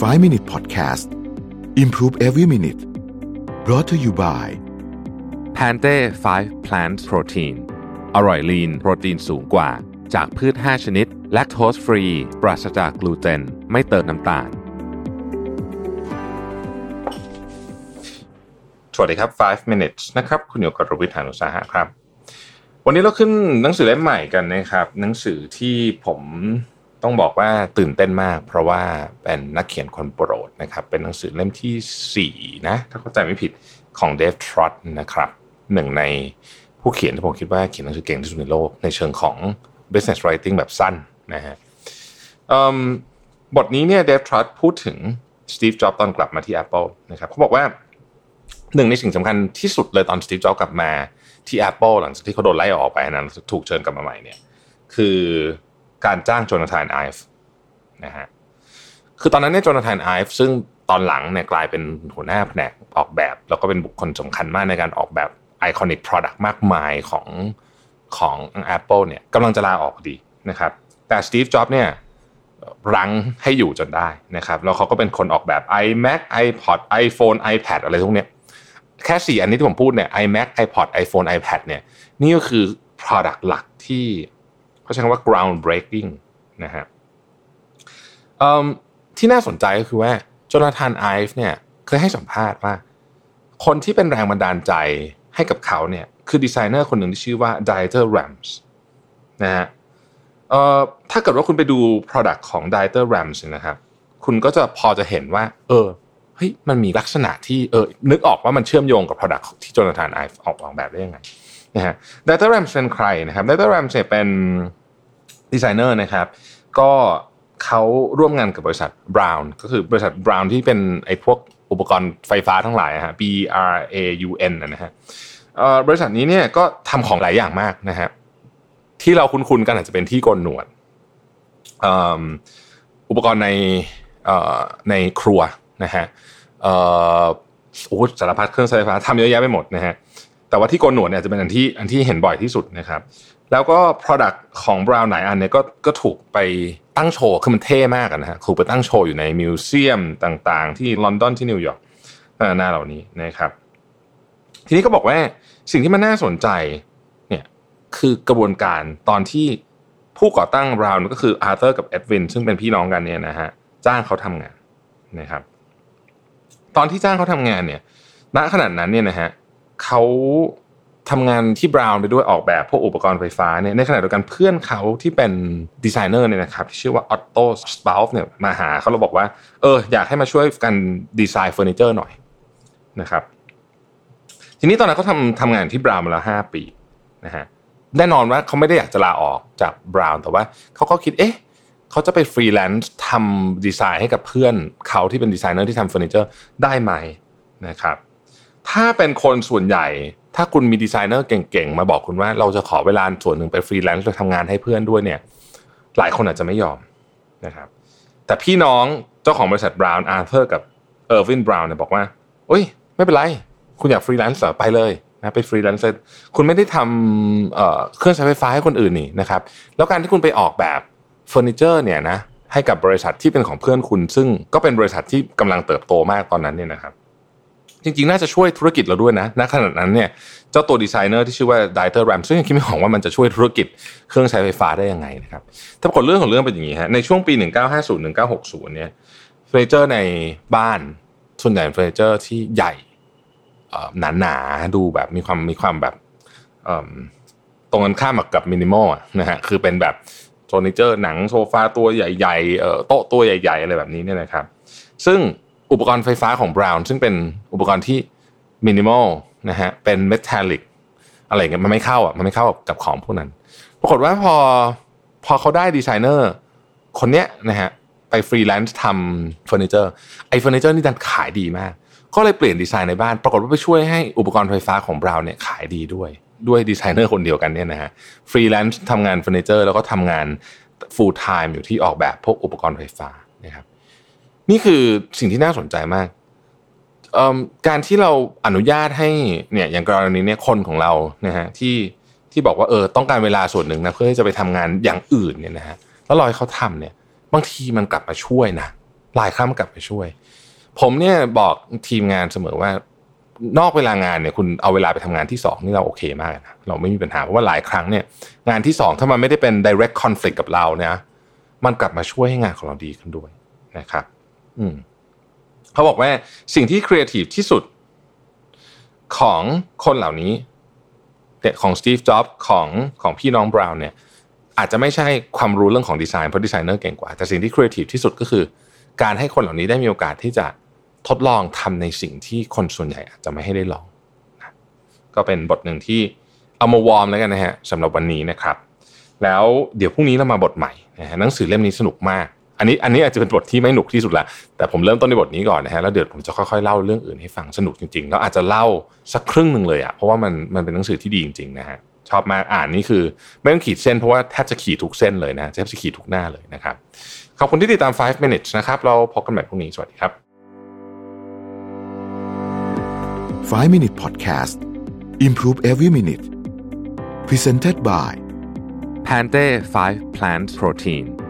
5 Minute Podcast Improve Every Minute brought to you by แพนเต้5 plant protein อร่อยลีนโปรตีนสูงกว่า จากพืช 5 ชนิด แลคโตสฟรี ปราศจากกลูเตน ไม่เติมน้ำตาล สวัสดีครับ 5 minutes นะครับ คุณอยู่กับรวิทยานุสาหะครับ วันนี้เราขึ้นหนังสือเล่มใหม่กันนะครับ หนังสือที่ผม ต้องบอกว่าตื่นเต้นมาก เพราะว่าเป็นนักเขียนคนโปรดนะครับเป็นหนังสือเล่มที่4นะถ้าเข้าใจไม่ผิดของเดฟทรอตนะครับหนึ่งในผู้เขียนที่ผมคิดว่าเขียนหนังสือเก่งที่สุดในโลก ในเชิงของ business writing แบบสั้นนะฮะบทนี้เนี่ยเดฟทรอตพูดถึงสตีฟจ็อบตอนกลับมาที่ Apple นะครับเขาบอกว่าหนึ่งในสิ่งสำคัญที่สุดเลยตอนสตีฟจ็อบกลับมาที่ Apple หลังจากที่เขาโดนไล่ออกไปนะถูกเชิญกลับมาใหม่เนี่ยคือ การจ้างโจนาธานไอฟ์นะฮะคือตอนนั้นเนี่ยโจนาธานไอฟ์ซึ่งตอนหลังเนี่ยกลายเป็นหัวหน้าแผนกออกแบบ แล้วก็เป็นบุคคลสำคัญมากในการออกแบบไอคอนิก Product มากมายของของ Apple เนี่ยกำลังจะลาออกดีนะครับแต่สตีฟจ็อบเนี่ยรั้งให้อยู่จนได้นะครับแล้วเขาก็เป็นคนออกแบบ iMac iPod iPhone iPad อะไรพวกเนี้ยแค่สี่อันนี้ที่ผมพูดเนี่ย iMac iPod iPhone iPad เนี่ยนี่ก็คือ product หลักที่ ใช้คำว่า ground breaking นะฮะที่น่าสนใจก็คือว่าโจนาธานไอฟ์เนี่ยเคยให้สัมภาษณ์ว่า คนที่เป็นแรงบันดาลใจให้กับเขาเนี่ยคือดีไซเนอร์คนหนึ่งที่ชื่อว่า Dieter Rams นะฮะถ้าเกิดว่าคุณไปดู product ของ Dieter Rams นะครับ คุณก็จะพอจะเห็นว่า เออเฮ้ยมันมีลักษณะที่เออนึกออกว่ามันเชื่อมโยงกับ Product ที่ Jonathan Ive ออกออกแบบได้ยังไงนะฮะ Dieter Rams เป็นใครนะครับ Dieter Rams เนี่ยเป็น ดีไซเนอร์นะครับ ก็เขาร่วมงานกับบริษัท Brown ก็คือบริษัท Brown ที่เป็นไอ้พวกอุปกรณ์ไฟฟ้าทั้งหลายฮะ B R A U N นะฮะบริษัทนี้เนี่ยก็ทำของหลายอย่างมากนะฮะที่เราคุ้นๆกันอาจจะเป็นที่โกนหนวดอุปกรณ์ในในครัวนะฮะโอ้สารพัดเครื่องใช้ไฟฟ้าทำเยอะแยะไปหมดนะฮะ แต่ว่าที่โกนหนวดเนี่ยจะเป็นอันที่อันที่เห็นบ่อยที่สุดนะครับ แล้วก็ Product ของ Brown หลายอันเนี่ยก็ก็ถูกไปตั้งโชว์คือมันเท่มากนะฮะถูกไปตั้งโชว์อยู่ในมิวเซียมต่างๆ ที่ลอนดอนที่นิวยอร์กหน้าเหล่านี้นะครับ ทีนี้ก็บอกว่าสิ่งที่มันน่าสนใจเนี่ยคือกระบวนการตอนที่ผู้ก่อตั้ง Braun ก็คืออาร์เธอร์กับเออร์วินซึ่งเป็นพี่น้องกันเนี่ยนะฮะจ้างเขาทำงานนะครับ ตอนที่จ้างเขาทำงานเนี่ยณขณะนั้นเนี่ยนะฮะเขาทำงานที่ Braun ไปด้วยออกแบบพวกอุปกรณ์ไฟฟ้าเนี่ยในขณะเดียวกันเพื่อนเขาที่เป็นดีไซเนอร์เนี่ยนะครับที่ชื่อว่า Otto Zapf เนี่ยมาหาเขาแล้วบอกว่าเอออยากให้มาช่วยกันดีไซน์เฟอร์นิเจอร์หน่อยนะครับทีนี้ตอนนั้นเขาทำทำงานที่ Braun มาแล้วห้าปีนะฮะแน่นอนว่าเขาไม่ได้อยากจะลาออกจาก Braun แต่ว่าเขาก็คิดเอ๊ะเขาจะไปฟรีแลนซ์ทำดีไซน์ให้กับเพื่อนเขาที่เป็นดีไซเนอร์ที่ทำเฟอร์นิเจอร์ได้ไหมนะครับ ถ้าเป็นคนส่วนใหญ่ ถ้าคุณมีดีไซเนอร์เก่งๆ มาบอกคุณว่าเราจะขอเวลาส่วนหนึ่งไปฟรีแลนซ์ไปทำงานให้เพื่อนด้วยเนี่ย หลายคนอาจจะไม่ยอมนะครับ แต่พี่น้องเจ้าของบริษัท Braun อาร์เธอร์กับเออร์วิน Braun เนี่ยบอกว่าโอ้ย ไม่เป็นไร คุณอยากฟรีแลนซ์ไปเลยนะไปฟรีแลนซ์คุณไม่ได้ทำเครื่องใช้ไฟฟ้าให้คนอื่นนี่นะครับ แล้วการที่คุณไปออกแบบเฟอร์นิเจอร์เนี่ยนะให้กับบริษัทที่เป็นของเพื่อนคุณ ซึ่งก็เป็นบริษัทที่กำลังเติบโตมากตอนนั้นเนี่ยนะครับ จริงๆ น่าจะช่วยธุรกิจเราด้วยนะณขณะนั้นเนี่ยเจ้าตัวดีไซเนอร์ที่ชื่อว่า Dieter Rams ซึ่งยังคิดไม่ออกว่ามันจะช่วยธุรกิจเครื่องใช้ไฟฟ้าได้ยังไงนะครับถ้าปรากฏเรื่องของเรื่องเป็นอย่างนี้ฮะในช่วงปี 1950 1960 เนี่ยเฟอร์นิเจอร์ในบ้านส่วนใหญ่เฟอร์นิเจอร์ที่ใหญ่หนาๆดูแบบมีความมีความแบบตรงกันข้ามกับมินิมอลนะฮะคือเป็นแบบเฟอร์นิเจอร์หนังโซฟาตัวใหญ่ๆโต๊ะตัวใหญ่ ๆ อะไรแบบนี้เนี่ยนะครับ ซึ่ง อุปกรณ์ไฟฟ้าของ Braun ซึ่งเป็นอุปกรณ์ที่มินิมอลนะฮะเป็น metallic อะไรเงี้ยมันไม่เข้าอะมันไม่เข้ากับของพวกนั้น ปรากฏว่าพอพอเขาได้ดีไซเนอร์คนเนี้ยนะฮะไปฟรีแลนซ์ทำเฟอร์นิเจอร์ไอ้เฟอร์นิเจอร์นี่ดันขายดีมาก ก็เลยเปลี่ยนดีไซน์ในบ้าน ปรากฏว่าไปช่วยให้อุปกรณ์ไฟฟ้าของ Braun เนี่ยขายดีด้วย ด้วยดีไซเนอร์คนเดียวกันเนี่ยนะฮะฟรีแลนซ์ทำงานเฟอร์นิเจอร์แล้วก็ทำงาน full-time อยู่ที่ออกแบบพวกอุปกรณ์ไฟฟ้านะครับ นี่คือสิ่งที่น่าสนใจมากการที่เราอนุญาตให้เนี่ยอย่างกรณีเนี้คนของเรานะฮะที่ที่บอกว่าเออต้องการเวลาส่วนหนึ่งนะเพื่อที่จะไปทำงานอย่างอื่นเนี่ยนะฮะแล้วรอยเขาทำเนี่ย บางทีมันกลับมาช่วยนะหลายครั้งมันกลับไปช่วย ผมเนี่ยบอกทีมงานเสมอว่า นอกเวลางานเนี่ยคุณเอาเวลาไปทำงานที่สองนี่เราโอเคมากนะเราไม่มีปัญหาเพราะว่าหลายครั้งเนี่ยงานที่สองถ้ามันไม่ได้เป็น direct conflict กับเราเนี่ยมันกลับมาช่วยให้งานของเราดีขึ้นด้วยนะครับ เขาบอกว่าสิ่งที่ครีเอทีฟที่สุดของคนเหล่านี้ของ Steve Jobs ของของพี่น้อง Braun เนี่ย อาจจะไม่ใช่ความรู้เรื่องของดีไซน์เพราะดีไซเนอร์เก่งกว่า แต่สิ่งที่ครีเอทีฟที่สุดก็คือ การให้คนเหล่านี้ได้มีโอกาสที่จะทดลองทำในสิ่งที่คนส่วนใหญ่อาจจะไม่ให้ได้ลองนะก็เป็นบทหนึ่งที่เอามา warm แล้วกันนะฮะสำหรับวันนี้นะครับ แล้วเดี๋ยวพรุ่งนี้เรามาบทใหม่นะฮะหนังสือเล่มนี้สนุกมาก อันนี้อันนี้อาจจะเป็นบทที่ไม่หนุกที่สุดละแต่ผมเริ่มต้นในบทนี้ก่อนนะฮะแล้วเดี๋ยวผมจะค่อยๆเล่าเรื่องอื่นให้ฟังสนุกจริงๆแล้วอาจจะเล่าสักครึ่งหนึ่งเลยอะ่ะเพราะว่ามันมันเป็นหนังสือที่ดีจริงๆนะฮะชอบมาอ่านนี่คือไม่ต้องขีดเส้นเพราะว่าแทบจะขีดทุกเส้นเลยนะแทบจะขีดทุกหน้าเลยนะครับขอบคุณที่ติดตาม 5 minutes นะครับเราพบกันใหม่พรุ่งนี้สวัสดีครับ 5 Minute Podcast Improve Every Minute Presented by Pante 5 Plant Protein